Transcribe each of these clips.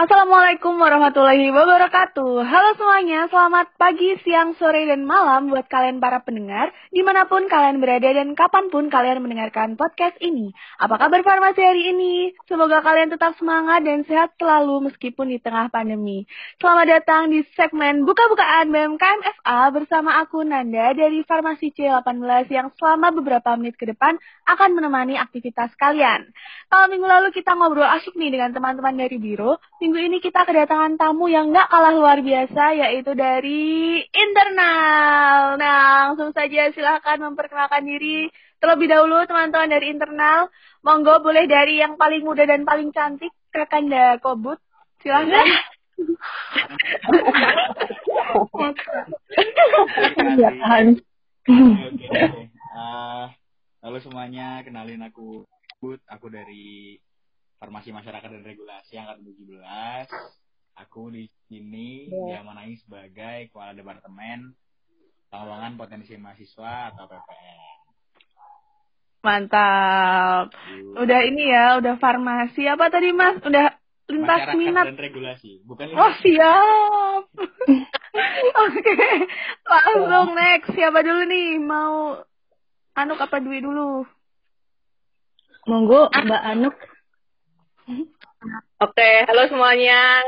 Assalamualaikum warahmatullahi wabarakatuh. Halo semuanya, selamat pagi, siang, sore, dan malam buat kalian para pendengar, di mana pun kalian berada dan kapan pun kalian mendengarkan podcast ini. Apa kabar farmasi hari ini? Semoga kalian tetap semangat dan sehat selalu meskipun di tengah pandemi. Selamat datang di segmen Buka-Bukaan BMKM FA bersama aku Nanda dari Farmasi C18 yang selama beberapa menit ke depan akan menemani aktivitas kalian. Kalau minggu lalu kita ngobrol asyik nih dengan teman-teman dari Biro, ini kita kedatangan tamu yang nggak kalah luar biasa yaitu dari internal. Nah, langsung saja silahkan memperkenalkan diri terlebih dahulu teman-teman dari internal. Monggo boleh dari yang paling muda dan paling cantik, Kakanda Kobut. Silahkan. Uh, halo semuanya, kenalin aku Kobut. Aku dari Farmasi Masyarakat dan Regulasi angkatan 17. Aku di sini yeah. diamanahi sebagai Kepala Departemen Pengembangan Potensi Mahasiswa atau PPN. Mantap. Udah ini ya, udah farmasi apa tadi Mas? Udah lintas Masyarakat minat. dan regulasi, bukan Oh siap. Oke, langsung next. Siapa dulu nih? Mau Anuk apa Dwi dulu? Monggo Mbak Anuk. Oke, halo semuanya.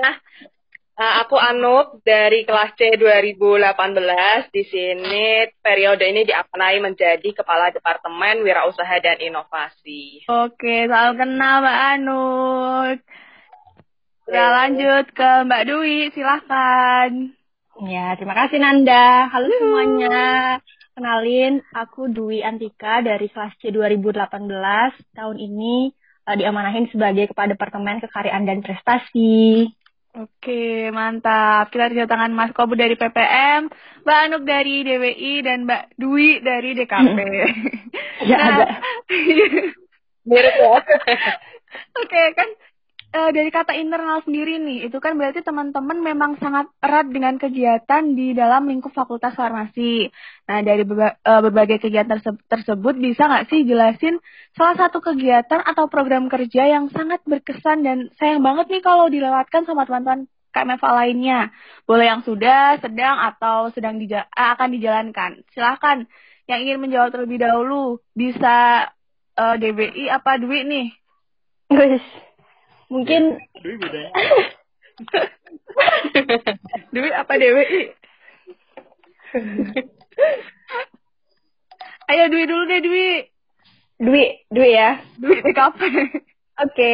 Uh, aku Anuk dari kelas C 2018. Di sini periode ini diamanai menjadi Kepala Departemen Wirausaha dan Inovasi. Oke, salam kenal Mbak Anuk. Ya lanjut ke Mbak Dwi, silahkan. Ya, terima kasih Nanda. Halo semuanya. Kenalin, aku Dwi Antika dari kelas C 2018. Tahun ini uh, diamanahin sebagai Kepala Departemen Kekaryaan dan Prestasi. Oke, mantap. Kita kedatangan Mas Kobu dari PPM, Mbak Anuk dari DWI, dan Mbak Dwi dari DKP. Ya, Nah, agak. Mirip ya. Oke, kan eh, dari kata internal sendiri nih, itu kan berarti teman-teman memang sangat erat dengan kegiatan di dalam lingkup Fakultas Farmasi. Nah, dari berba- eh, berbagai kegiatan terse- tersebut bisa nggak sih jelasin salah satu kegiatan atau program kerja yang sangat berkesan dan sayang banget nih kalau dilewatkan sama teman-teman KMFA lainnya. Boleh yang sudah, sedang, atau sedang dija- eh, akan dijalankan. Silahkan yang ingin menjawab terlebih dahulu bisa eh, DBI apa Dwi nih? Mungkin Dwi bedanya. Dwi apa DWI? Ayo Dwi dulu deh Dwi. Dwi, Dwi ya. Dwi DKP. Oke.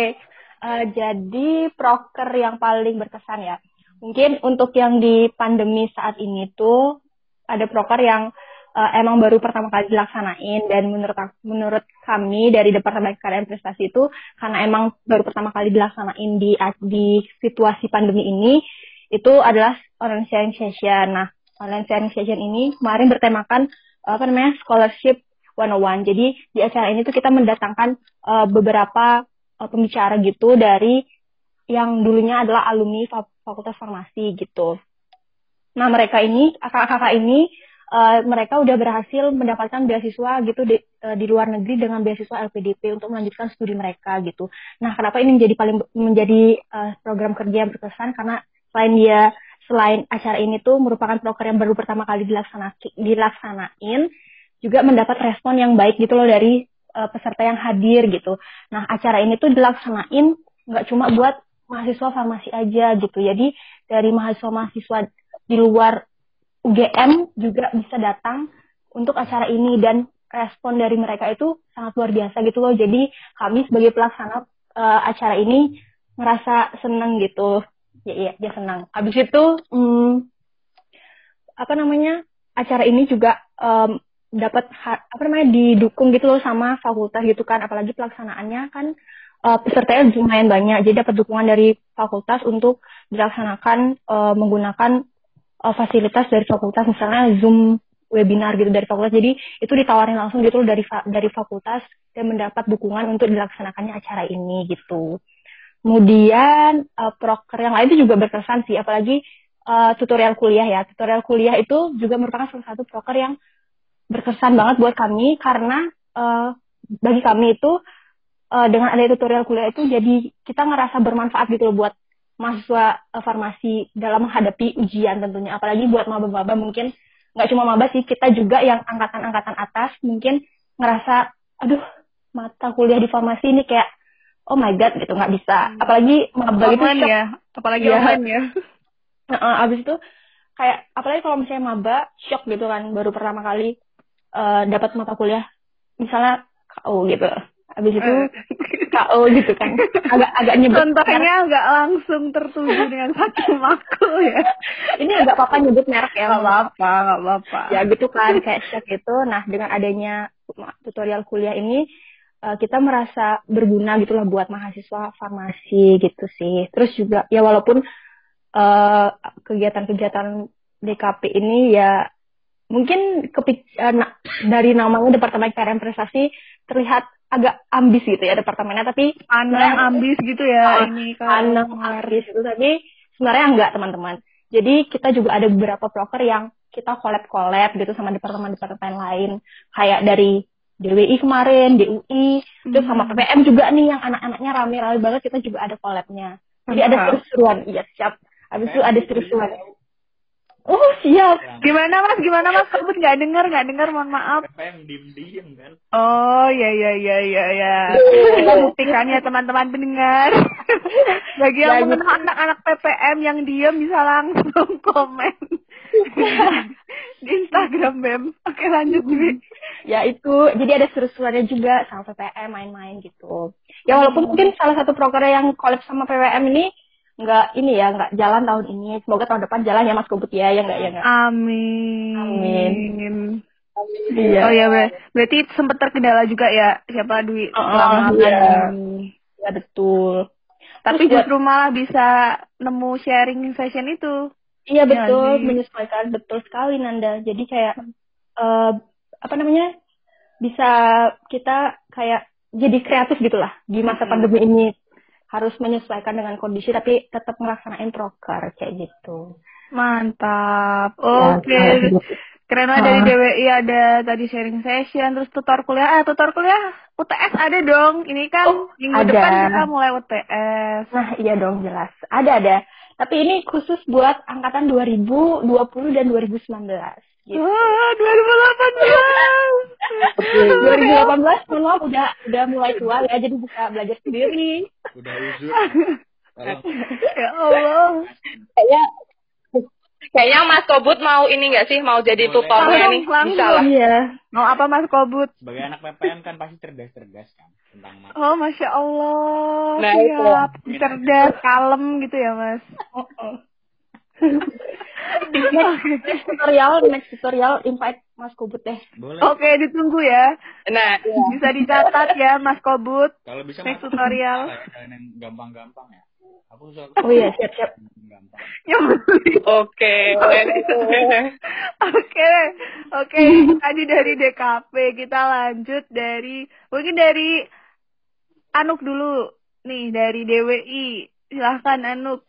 Eh, jadi proker yang paling berkesan ya. Mungkin untuk yang di pandemi saat ini tuh ada proker yang eh, emang baru pertama kali dilaksanain dan menurut menurut kami dari Departemen Kekayaan Prestasi itu karena emang baru pertama kali dilaksanain di di situasi pandemi ini itu adalah online sharing session. Nah, online sharing session ini kemarin bertemakan eh, apa namanya scholarship 101. Jadi di acara ini tuh kita mendatangkan eh, beberapa eh, pembicara gitu dari yang dulunya adalah alumni Fak- Fakultas Farmasi gitu. Nah, mereka ini, kakak-kakak ini, eh, mereka udah berhasil mendapatkan beasiswa gitu di, eh, di luar negeri dengan beasiswa LPDP untuk melanjutkan studi mereka gitu. Nah, kenapa ini menjadi paling menjadi eh, program kerja yang berkesan? Karena selain dia selain acara ini tuh merupakan proker yang baru pertama kali dilaksana, dilaksanain, juga mendapat respon yang baik gitu loh dari eh, peserta yang hadir gitu. Nah, acara ini tuh dilaksanain nggak cuma buat mahasiswa farmasi aja gitu. Jadi dari mahasiswa-mahasiswa di luar UGM juga bisa datang untuk acara ini dan respon dari mereka itu sangat luar biasa gitu loh. Jadi kami sebagai pelaksana eh, acara ini ngerasa seneng gitu. Ya iya, dia senang. Habis itu hmm, apa namanya? acara ini juga em, dapat apa namanya didukung gitu loh sama fakultas gitu kan apalagi pelaksanaannya kan eh, pesertanya lumayan banyak jadi dapat dukungan dari fakultas untuk dilaksanakan eh, menggunakan eh, fasilitas dari fakultas misalnya zoom webinar gitu dari fakultas. Jadi itu ditawarin langsung gitu dari fa- dari fakultas dan mendapat dukungan untuk dilaksanakannya acara ini gitu. Kemudian eh, proker yang lain itu juga berkesan sih apalagi eh, tutorial kuliah ya. Tutorial kuliah itu juga merupakan salah satu proker yang berkesan banget buat kami karena eh, bagi kami itu eh, dengan ada tutorial kuliah itu jadi kita ngerasa bermanfaat gitu loh buat mahasiswa uh, farmasi dalam menghadapi ujian tentunya. Apalagi buat maba-maba mungkin nggak cuma maba sih, kita juga yang angkatan-angkatan atas mungkin ngerasa, aduh mata kuliah di farmasi ini kayak oh my god gitu nggak bisa. Hmm. Apalagi maba itu ya, apalagi ya. online ya. Uh, abis itu kayak apalagi kalau misalnya maba shock gitu kan baru pertama kali uh, dapat mata kuliah misalnya KO gitu habis itu eh. KO gitu kan. Agak agak nyebut contohnya agak langsung tertuju dengan satu makul ya. Ini agak apa-apa nyebut merek ya nggak apa-apa nggak apa-apa. Ya gitu kan kayak shock itu nah dengan adanya tutorial kuliah ini uh, kita merasa berguna gitulah buat mahasiswa farmasi gitu sih. Terus juga ya walaupun kegiatan kegiatan-kegiatan DKP ini ya mungkin kepik uh, dari namanya Departemen Karya Prestasi terlihat agak ambis gitu ya departemennya tapi aneh ambis gitu ya uh, ini kan ambis itu tapi sebenarnya enggak teman-teman jadi kita juga ada beberapa broker yang kita collab collab gitu sama departemen-departemen lain kayak dari DWI kemarin, DUI, hmm. terus sama PPM juga nih yang anak-anaknya rame-rame banget kita juga ada collabnya. Jadi ada seru-seruan, iya siap. Habis itu ada seru-seruan. Oh siap. Gimana mas? Gimana mas? Kamu nggak dengar? Nggak dengar? Mohon maaf. PPM diem-diem kan? Oh ya ya ya ya ya. Kita buktikan ya teman-teman pendengar. Bagi yang ya, mengenal anak-anak PPM yang diem bisa langsung komen di Instagram Bem. Oke lanjut Dwi. Ya itu, jadi ada seru-seruannya juga sama PPM main-main gitu. Ya walaupun mungkin salah satu proker yang collab sama PPM ini nggak ini ya nggak jalan tahun ini. Semoga tahun depan jalan ya mas Kubut ya ya nggak ya nggak? Amin. Amin. Iya. Oh ya ber berarti sempat terkendala juga ya siapa Dwi? Oh, selama iya. Ya betul. Tapi Terus justru buat... malah bisa nemu sharing session itu. Iya betul, ya, menyesuaikan. Betul sekali Nanda. Jadi kayak uh, apa namanya? Bisa kita kayak jadi kreatif gitulah di masa pandemi ini harus menyesuaikan dengan kondisi tapi tetap melaksanain proker kayak gitu. Mantap. Ya, Oke. Okay. Ya, Keren ada di DWI ada tadi sharing session terus tutor kuliah. Eh tutor kuliah UTS ada dong. Ini kan oh, minggu ada. depan kita mulai UTS. Nah, iya dong jelas. Ada ada. Tapi ini khusus buat angkatan 2020 dan 2019. Gitu. Wah, 2018. 2018 mohon maaf udah udah mulai tua ya jadi bisa belajar sendiri. Udah uzur. ya Allah. Kayaknya Kayaknya Mas Kobut mau ini nggak sih mau jadi tutornya nih? Bisa lah. Iya. Mau apa Mas Kobut? Sebagai anak PPN kan pasti cerdas-cerdas kan tentang mas. Oh masya Allah. Nah, siap. Itu. Cerdas, kalem gitu ya Mas. Oh, oh next tutorial, next tutorial invite Mas Kobut deh. Boleh. Oke, ditunggu ya. Nah, ya. bisa dicatat ya Mas Kobut. Kalau bisa next tutorial. yang gampang-gampang ya. Aku suka. Oh iya, siap-siap. Gampang. Oke. Oke. Oke, tadi dari DKP kita lanjut dari mungkin dari Anuk dulu. Nih, dari DWI. Silahkan Anuk.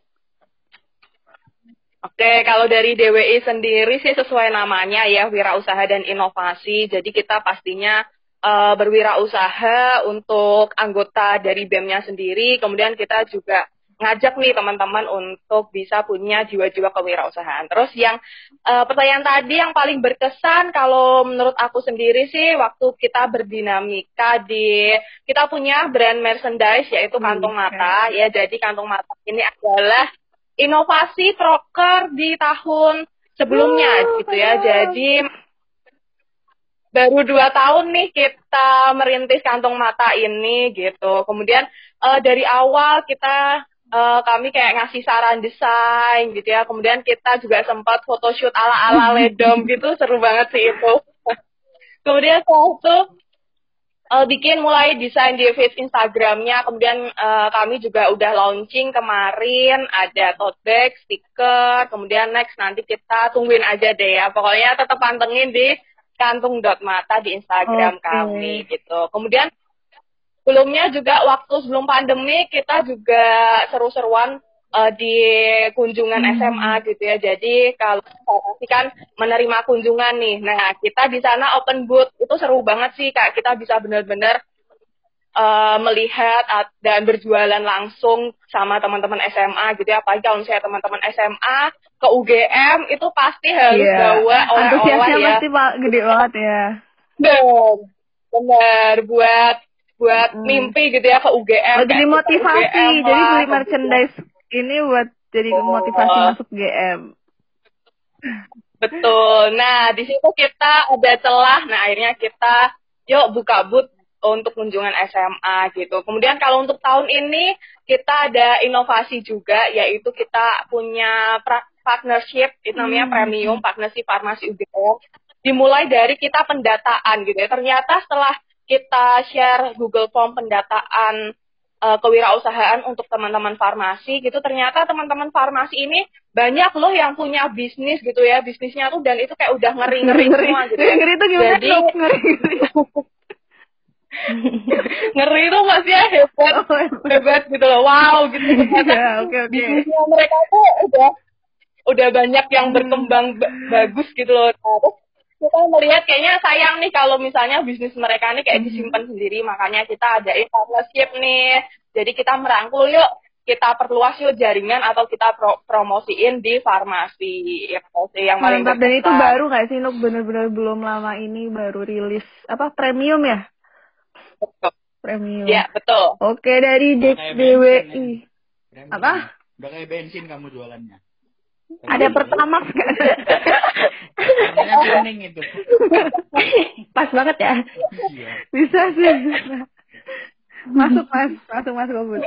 Oke, kalau dari DWI sendiri sih sesuai namanya ya, wirausaha dan inovasi. Jadi kita pastinya uh, berwirausaha untuk anggota dari BEM-nya sendiri. Kemudian kita juga ngajak nih teman-teman untuk bisa punya jiwa-jiwa kewirausahaan. Terus yang uh, pertanyaan tadi yang paling berkesan kalau menurut aku sendiri sih waktu kita berdinamika di kita punya brand merchandise yaitu kantong mata ya. Jadi kantong mata ini adalah inovasi proker di tahun sebelumnya oh, gitu ya. Jadi baru dua tahun nih kita merintis kantong mata ini gitu. Kemudian uh, dari awal kita uh, kami kayak ngasih saran desain gitu ya. Kemudian kita juga sempat photoshoot ala-ala ledom gitu, seru banget sih itu. Kemudian setelah itu uh, bikin mulai desain di feed Instagramnya, kemudian uh, kami juga udah launching kemarin ada tote bag, stiker, kemudian next nanti kita tungguin aja deh ya, pokoknya tetap pantengin di kantung dot mata di Instagram okay. kami gitu. Kemudian sebelumnya juga waktu sebelum pandemi kita juga seru-seruan uh, di kunjungan hmm. SMA gitu ya. Jadi kalau pasti kan menerima kunjungan nih. Nah, kita di sana open booth itu seru banget sih Kak. Kita bisa benar-benar uh, melihat dan berjualan langsung sama teman-teman SMA gitu ya apalagi kalau misalnya teman-teman SMA ke UGM itu pasti harus yeah. bawa oleh-oleh ya pasti gede banget ya benar benar buat buat hmm. mimpi gitu ya ke UGM oh, jadi motivasi UGM jadi beli merchandise ini buat jadi oh. motivasi masuk GM betul nah di situ kita ada celah nah akhirnya kita yuk buka booth untuk kunjungan SMA gitu. Kemudian kalau untuk tahun ini kita ada inovasi juga yaitu kita punya partnership itu namanya hmm. premium partnership farmasi UGM. Dimulai dari kita pendataan gitu ya. Ternyata setelah kita share Google Form pendataan uh, kewirausahaan untuk teman-teman farmasi gitu. Ternyata teman-teman farmasi ini banyak loh yang punya bisnis gitu ya bisnisnya tuh dan itu kayak udah ngeri ngeri, semua gitu ya. ngeri itu gimana jadi ngeri, ngeri. ngeri tuh masih ya? Hebat. Oh, hebat. Gitu loh. Wow gitu. Ya, oke oke. bisnisnya mereka tuh udah udah banyak yang hmm. berkembang bagus gitu loh. Terus kita melihat kayaknya sayang nih kalau misalnya bisnis mereka nih kayak hmm. disimpan sendiri makanya kita ada partnership nih jadi kita merangkul yuk kita perluas yuk jaringan atau kita pro promosiin di farmasi ya, yang paling Mantap, dan itu baru nggak sih Nuk bener-bener belum lama ini baru rilis apa premium ya Betul. Premium. Ya, betul. Oke, dari DWI. Ya. Apa? Udah kayak bensin kamu jualannya. Ada pertama kan? Kuning itu. Pas banget ya. Iya. Bisa sih. Masuk mas, masuk masuk kabut.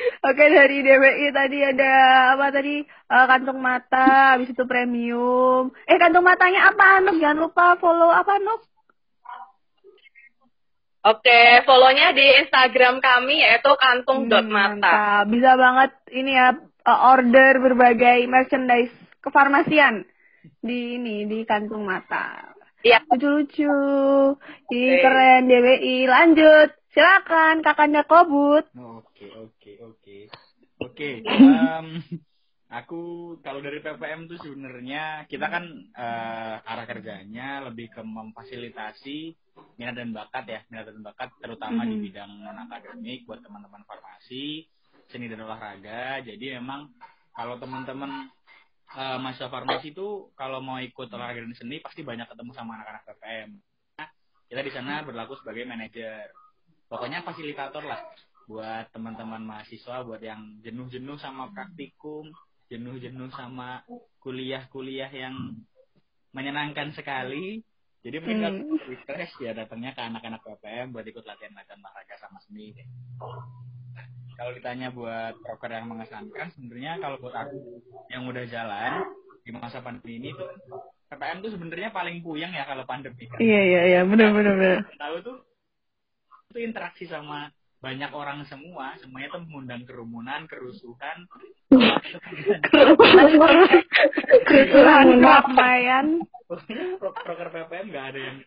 Oke dari DWI tadi ada apa tadi uh, kantung mata, habis itu premium. Eh kantung matanya apa Nuk? Jangan lupa follow apa Nuk? Oke, follow-nya di Instagram kami yaitu kantung.mata. Hmm, Bisa banget ini ya eh, order berbagai merchandise kefarmasian di ini di kantung mata. Iya. Lucu-lucu. Okay. keren DWI. Lanjut. Silakan kakaknya Kobut. Oke, oke, oke. Oke. Aku kalau dari PPM tuh sebenarnya kita kan uh, arah kerjanya lebih ke memfasilitasi minat dan bakat ya, minat dan bakat terutama mm -hmm. di bidang non akademik buat teman-teman farmasi, seni dan olahraga. Jadi memang kalau teman-teman uh, mahasiswa farmasi itu kalau mau ikut olahraga dan seni pasti banyak ketemu sama anak-anak PPM. Nah, kita di sana berlaku sebagai manajer. Pokoknya fasilitator lah buat teman-teman mahasiswa buat yang jenuh-jenuh sama praktikum jenuh-jenuh sama kuliah-kuliah yang menyenangkan sekali. Jadi mereka hmm. refresh ya datangnya ke anak-anak PPM buat ikut latihan-latihan olahraga sama seni. Kalau ditanya buat proker yang mengesankan, sebenarnya kalau buat aku yang udah jalan di masa pandemi ini tuh PPM tuh sebenarnya paling puyeng ya kalau pandemi kan. Iya iya iya benar benar benar. Tahu tuh itu interaksi sama banyak orang semua, semuanya tuh mengundang kerumunan, kerusuhan, kerusuhan, kerusuhan, keramaian. proker PPM nggak ada yang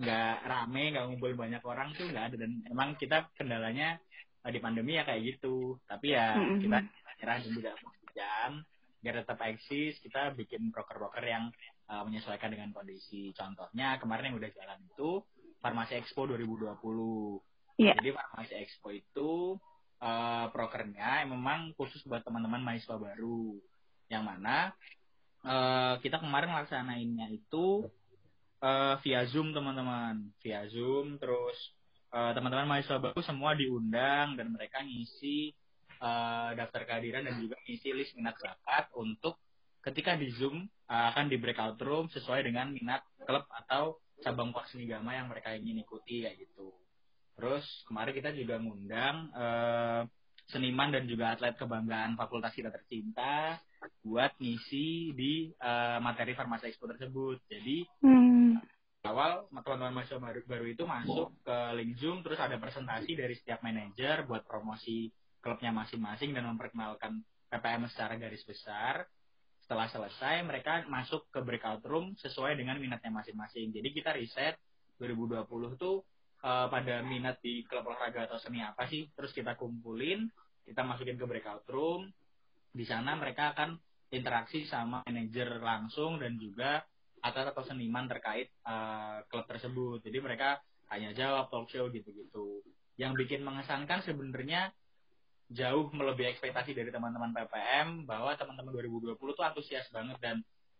nggak rame, nggak ngumpul banyak orang tuh nggak ada dan emang kita kendalanya di pandemi ya kayak gitu. Tapi ya mm -hmm. kita nyerah dan tidak jam biar tetap eksis kita bikin broker-broker yang uh, menyesuaikan dengan kondisi. Contohnya kemarin yang udah jalan itu Farmasi Expo 2020 Yeah. Jadi Farmasi Expo itu uh, prokernya memang khusus buat teman-teman mahasiswa baru. Yang mana uh, kita kemarin laksanainnya itu uh, via Zoom teman-teman, via Zoom terus uh, teman-teman mahasiswa baru semua diundang dan mereka ngisi uh, daftar kehadiran dan juga ngisi list minat bakat untuk ketika di Zoom uh, akan di breakout room sesuai dengan minat klub atau cabang gama yang mereka ingin ikuti kayak gitu. Terus kemarin kita juga ngundang uh, seniman dan juga atlet kebanggaan fakultas kita tercinta buat ngisi di uh, materi farmasi expo tersebut. Jadi hmm. Awal teman-teman mahasiswa baru, baru itu masuk ke link Zoom terus ada presentasi dari setiap manajer buat promosi klubnya masing-masing dan memperkenalkan PPM secara garis besar. Setelah selesai mereka masuk ke breakout room sesuai dengan minatnya masing-masing. Jadi kita riset 2020 tuh uh, pada minat di klub olahraga atau seni apa sih terus kita kumpulin kita masukin ke breakout room di sana mereka akan interaksi sama manajer langsung dan juga atlet atau seniman terkait uh, klub tersebut. Jadi mereka tanya jawab talk show gitu-gitu. Yang bikin mengesankan sebenarnya jauh melebihi ekspektasi dari teman-teman PPM bahwa teman-teman 2020 tuh antusias banget dan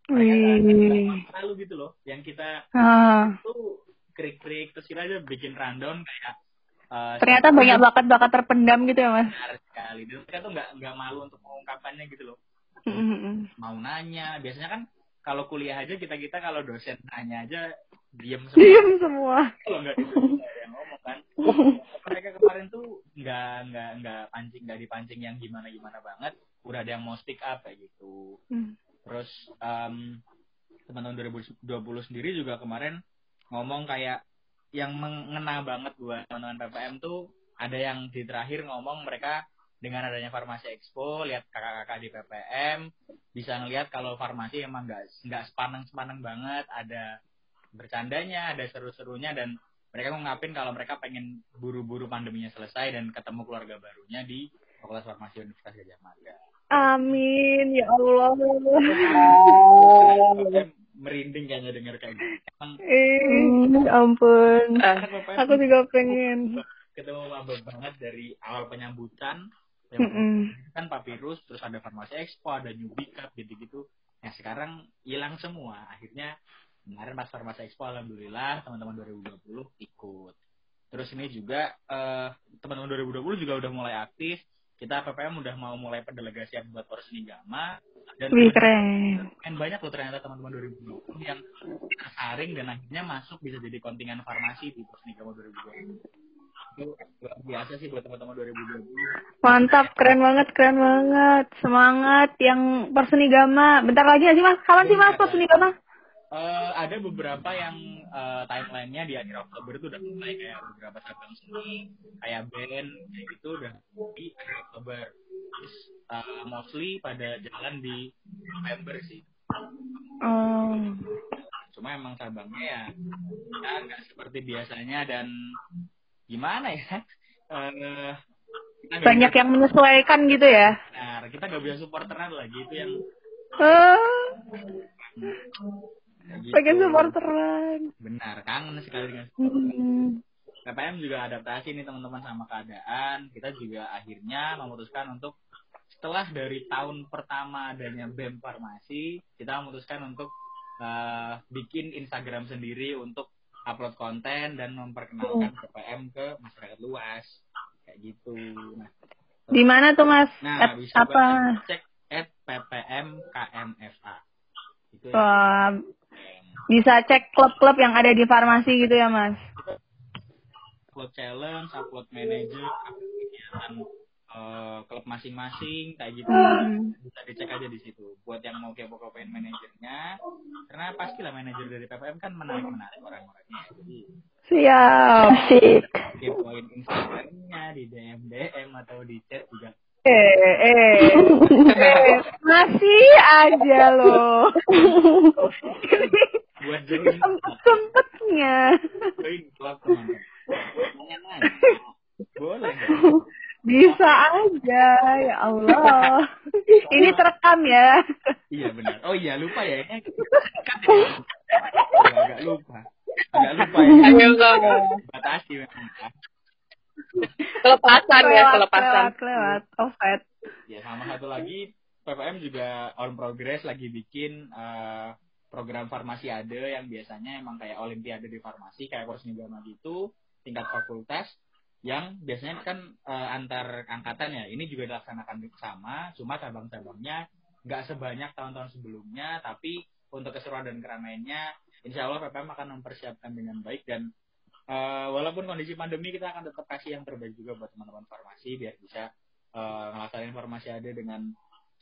mereka terlalu gitu loh. Yang kita Ah. tuh krik-krik terus kita aja bikin rundown kayak uh, Ternyata banyak bakat-bakat terpendam gitu ya mas. benar sekali. Dan mereka tuh nggak nggak malu untuk mengungkapkannya gitu loh. Mm-mm. mau nanya biasanya kan kalau kuliah aja kita kita kalau dosen nanya aja diem semua Diem semua. kalau nggak yang ngomong kan mereka kemarin tuh nggak nggak nggak pancing nggak dipancing yang gimana gimana banget udah ada yang mau speak up kayak gitu Hmm. terus em, teman-teman 2020 sendiri juga kemarin ngomong kayak yang mengena banget buat teman-teman PPM tuh ada yang di terakhir ngomong mereka dengan adanya farmasi expo lihat kakak-kakak di PPM bisa ngelihat kalau farmasi emang nggak nggak sepaneng sepaneng banget ada bercandanya ada seru-serunya dan mereka ngungkapin kalau mereka pengen buru-buru pandeminya selesai dan ketemu keluarga barunya di Fakultas Farmasi Universitas Gajah Mada. Amin ya Allah. Merinding kayaknya denger kayak gitu. Emang Eh, ampun. PPM Aku juga pengen. ketemu maba banget dari awal penyambutan Mm-mm. kan papirus terus ada farmasi expo ada newbie cup gitu-gitu. Yang sekarang hilang semua. Akhirnya kemarin pas farmasi expo alhamdulillah teman-teman 2020 ikut. Terus ini juga eh, teman-teman 2020 juga udah mulai aktif. Kita PPM udah mau mulai pendelegasian buat Porseni Gama dan Wih keren. main banyak loh ternyata teman-teman 2020 yang tersaring dan akhirnya masuk bisa jadi kontingen farmasi di Gama 2020 itu luar biasa sih buat teman-teman 2020 Mantap, keren banget, keren banget. Semangat yang persenigama. Bentar lagi sih mas? Kapan sih mas persenigama? Eh, ada beberapa yang eh, timelinenya di akhir Oktober itu udah mulai kayak beberapa cabang seni kayak band kayak gitu udah di akhir Oktober terus eh, mostly pada jalan di November sih Oh. cuma emang cabangnya ya ya nggak seperti biasanya dan gimana ya eh kita nggak Banyak bisa- yang menyesuaikan gitu ya. benar kita nggak bisa supporteran lagi itu yang kayak gitu. pengen supporteran. benar kangen sekali dengan Hmm. PPM juga adaptasi nih teman-teman sama keadaan. Kita juga akhirnya memutuskan untuk setelah dari tahun pertama adanya BEM Farmasi, kita memutuskan untuk eh, bikin Instagram sendiri untuk upload konten dan memperkenalkan PPM ke masyarakat luas. Kayak gitu. Nah, Di mana tuh mas? nah At- bisa apa? cek at PPM KMFA. Itu ya. Wah, bisa cek klub-klub yang ada di farmasi gitu ya mas? upload challenge, upload manager, kegiatan eh, klub masing-masing kayak gitu. Hmm. Bisa dicek aja di situ. Buat yang mau kepo-kepoin manajernya, karena pastilah manajer dari PPM kan menarik-menarik orang-orangnya. Jadi Siap. Sik. kepoin Instagramnya di DM DM atau di chat juga. Eh, eh, eh, masih aja loh. Buat join Sempet sempetnya. join klub teman-teman. Boleh. Bisa aja, ya Allah. Ini terekam ya. Iya benar. Oh iya lupa ya. Ini kan ya. Agak lupa. Agak lupa ya. Batasi memang. Kelepasan ya, kelepasan. Lewat, lewat. Offset. Ya sama satu lagi PPM juga on progress lagi bikin eh, program farmasi ada yang biasanya emang kayak olimpiade di farmasi kayak kursus Nigama gitu tingkat fakultas yang biasanya kan eh, antar angkatan ya ini juga dilaksanakan sama cuma cabang-cabangnya nggak sebanyak tahun-tahun sebelumnya tapi untuk keseruan dan keramaiannya insya Allah PPM akan mempersiapkan dengan baik dan eh, walaupun kondisi pandemi kita akan tetap kasih yang terbaik juga buat teman-teman farmasi biar bisa eh, ngelaksanain farmasi ada dengan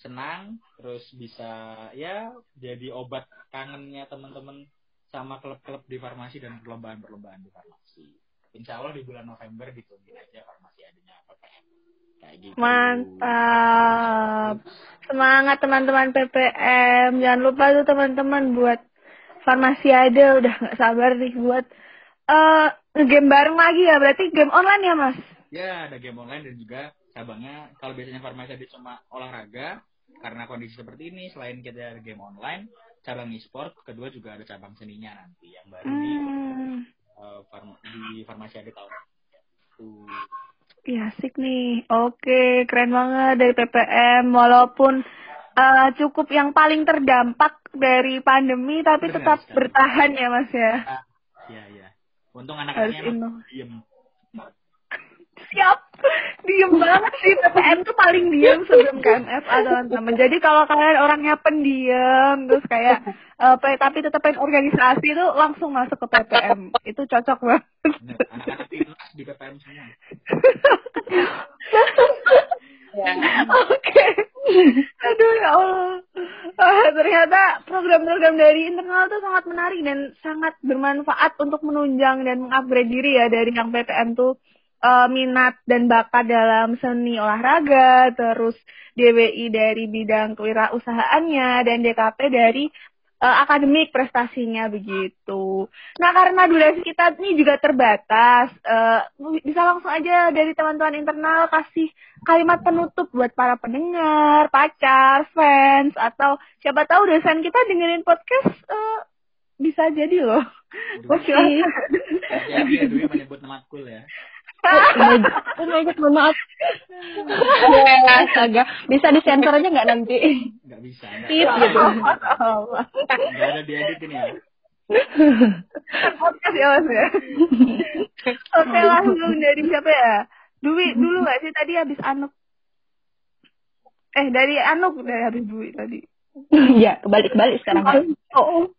senang terus bisa ya jadi obat kangennya teman-teman sama klub-klub di farmasi dan perlombaan-perlombaan di farmasi. Insya Allah di bulan November ditungguin aja farmasi adanya PPM. Kayak gitu. Mantap. Semangat teman-teman PPM. Jangan lupa tuh teman-teman buat farmasi ada. Udah nggak sabar nih buat eh game bareng lagi ya. Berarti game online ya mas? Ya ada game online dan juga cabangnya kalau biasanya farmasi ada cuma olahraga karena kondisi seperti ini selain kita ada game online cabang e-sport kedua juga ada cabang seninya nanti yang baru di Eh, farm- di farmasi di tahun Tuh. Ya, asik nih. Oke, keren banget dari PPM. Walaupun uh, cukup yang paling terdampak dari pandemi, tapi Benar, tetap sekali. bertahan ya, Mas ya. Iya, iya. Untung anak-anaknya diem. Siap. Diem banget sih. PPM tuh paling diem sebelum KMF teman-teman. Jadi kalau kalian orangnya pendiam, terus kayak uh, tapi tetap pengen organisasi itu langsung masuk ke PPM. Itu cocok banget. Anak-anak di PPM semua. Ya. Oke. Aduh ya Allah. Uh, ternyata program-program dari internal itu sangat menarik dan sangat bermanfaat untuk menunjang dan mengupgrade diri ya dari yang PPM tuh uh, minat dan bakat dalam seni olahraga, terus DWI dari bidang kewirausahaannya dan DKP dari uh, akademik prestasinya begitu. Nah karena durasi kita ini juga terbatas, uh, bisa langsung aja dari teman-teman internal kasih kalimat penutup buat para pendengar, pacar, fans, atau siapa tahu dosen kita dengerin podcast uh, bisa jadi loh. Oke. Jadi ya dulu menyebut matkul ya. Oh my god, mohon maaf. Astaga, bisa disensor aja nggak nanti? Nggak bisa. Tip gitu. Nggak ada diedit ini ya. Podcast ya mas ya. Oke langsung dari siapa ya? Dwi dulu nggak sih tadi habis Anuk? Eh dari Anuk dari habis Dwi tadi. Iya, kebalik-balik sekarang. Oh.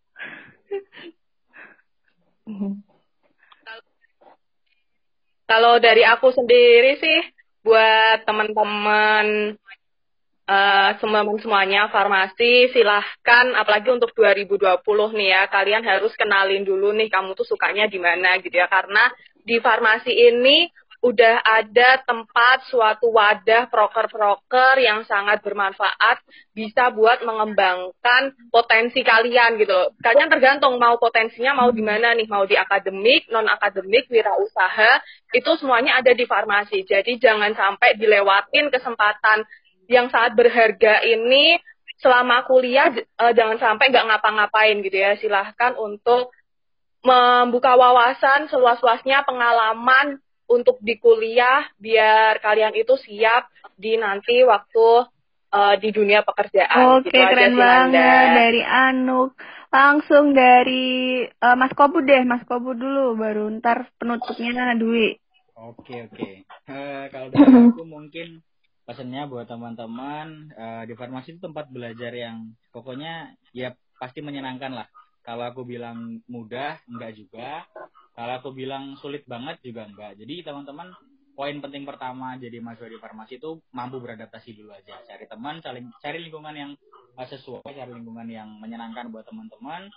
Kalau dari aku sendiri sih buat teman-teman uh, teman semuanya farmasi silahkan. Apalagi untuk 2020 nih ya kalian harus kenalin dulu nih kamu tuh sukanya di mana gitu ya. Karena di farmasi ini udah ada tempat suatu wadah proker-proker yang sangat bermanfaat bisa buat mengembangkan potensi kalian gitu loh. Kalian tergantung mau potensinya mau di mana nih, mau di akademik, non akademik, wirausaha, itu semuanya ada di farmasi. Jadi jangan sampai dilewatin kesempatan yang sangat berharga ini selama kuliah uh, jangan sampai nggak ngapa-ngapain gitu ya. Silahkan untuk membuka wawasan seluas-luasnya pengalaman untuk di kuliah biar kalian itu siap di nanti waktu uh, di dunia pekerjaan. Oke, gitu keren banget dari Anuk. Langsung dari uh, Mas Kobu deh, Mas Kobu dulu baru ntar penutupnya Dwi. Oke, oke. Uh, kalau dari aku mungkin pesannya buat teman-teman uh, di farmasi itu tempat belajar yang pokoknya ya pasti menyenangkan lah. Kalau aku bilang mudah, enggak juga. Kalau aku bilang sulit banget juga enggak. Jadi teman-teman poin penting pertama jadi mahasiswa di farmasi itu mampu beradaptasi dulu aja. Cari teman, saling cari lingkungan yang sesuai, cari lingkungan yang menyenangkan buat teman-teman.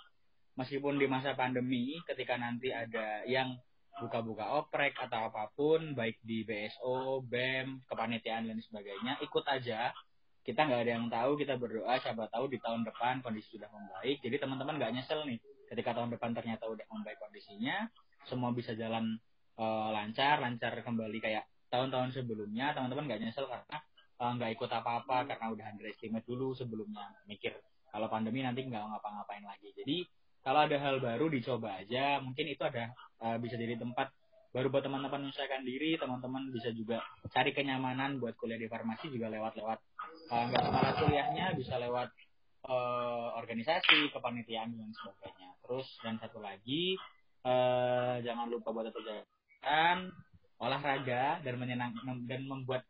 Meskipun di masa pandemi, ketika nanti ada yang buka-buka oprek atau apa pun, baik di BSO, BEM, kepanitiaan dan sebagainya, ikut aja. Kita nggak ada yang tahu, kita berdoa, siapa tahu di tahun depan kondisi sudah membaik. Jadi teman-teman nggak nyesel nih, ketika tahun depan ternyata udah membaik kondisinya, semua bisa jalan uh, lancar lancar kembali kayak tahun-tahun sebelumnya teman-teman nggak nyesel karena eh, nggak uh, ikut apa-apa karena udah underestimate dulu sebelumnya mikir kalau pandemi nanti nggak ngapa-ngapain lagi. Jadi kalau ada hal baru dicoba aja mungkin itu ada uh, bisa jadi tempat baru buat teman-teman menyesuaikan diri teman-teman bisa juga cari kenyamanan buat kuliah di farmasi juga lewat-lewat nggak -lewat, uh, kuliahnya bisa lewat uh, organisasi kepanitiaan dan sebagainya. Terus dan satu lagi uh, jangan lupa buat jalan olahraga dan menyenang dan membuat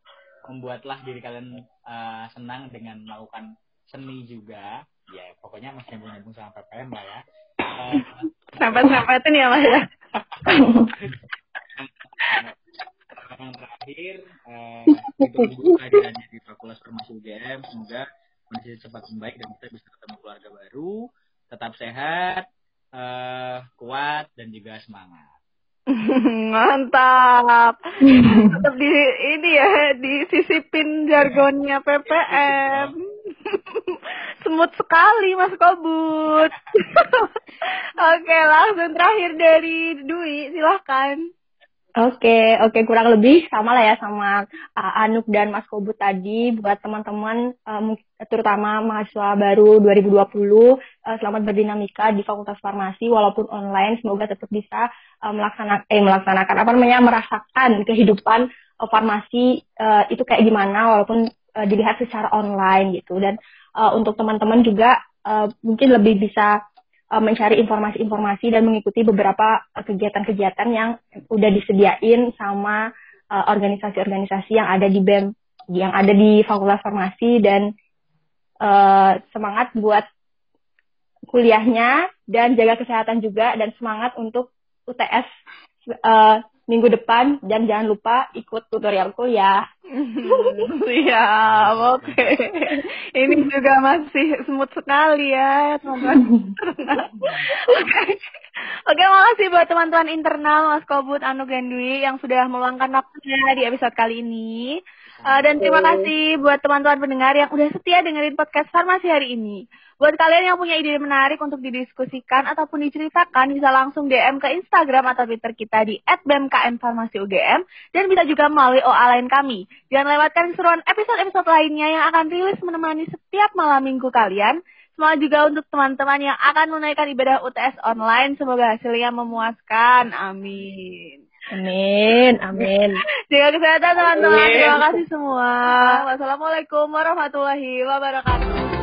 membuatlah diri kalian uh, senang dengan melakukan seni juga. Ya pokoknya masih nyambung nyambung sama PPM lah ya. Uh, sampai sampai itu nih ya mas ya? Yang terakhir uh, itu kehadirannya di Fakultas Farmasi UGM semoga kondisi cepat membaik dan kita bisa ketemu keluarga baru. Tetap sehat uh, kuat dan juga semangat. Mantap. Tetap di ini ya, disisipin jargonnya PPM. Semut sekali Mas Kobut. Oke, langsung terakhir dari Dwi, silahkan. Oke, oke kurang lebih sama lah ya sama uh, Anuk dan Mas Kobut tadi buat teman-teman uh, terutama mahasiswa baru 2020 uh, selamat berdinamika di Fakultas Farmasi walaupun online semoga tetap bisa uh, melaksanakan eh melaksanakan apa namanya merasakan kehidupan uh, farmasi uh, itu kayak gimana walaupun uh, dilihat secara online gitu. Dan uh, untuk teman-teman juga uh, mungkin lebih bisa uh, mencari informasi-informasi dan mengikuti beberapa kegiatan-kegiatan yang udah disediain sama uh, organisasi-organisasi yang ada di BEM yang ada di Fakultas Farmasi dan uh, semangat buat kuliahnya dan jaga kesehatan juga dan semangat untuk UTS uh, minggu depan dan jangan lupa ikut tutorial kuliah. Siap, oke. Okay. Ini juga masih smooth sekali ya, teman-teman. Oke. Oke, makasih buat teman-teman internal Mas Kobut, Anu yang sudah meluangkan waktunya di episode kali ini. Uh, dan terima kasih buat teman-teman pendengar yang udah setia dengerin podcast Farmasi hari ini. Buat kalian yang punya ide menarik untuk didiskusikan ataupun diceritakan, bisa langsung DM ke Instagram atau Twitter kita di @bmkmfarmasiugm dan bisa juga melalui OA lain kami. Jangan lewatkan keseruan episode-episode lainnya yang akan rilis menemani setiap malam minggu kalian. Semoga juga untuk teman-teman yang akan menunaikan ibadah UTS online, semoga hasilnya memuaskan. Amin. Amin, amin. Jaga kesehatan teman-teman. Terima kasih semua. Wassalamualaikum warahmatullahi wabarakatuh.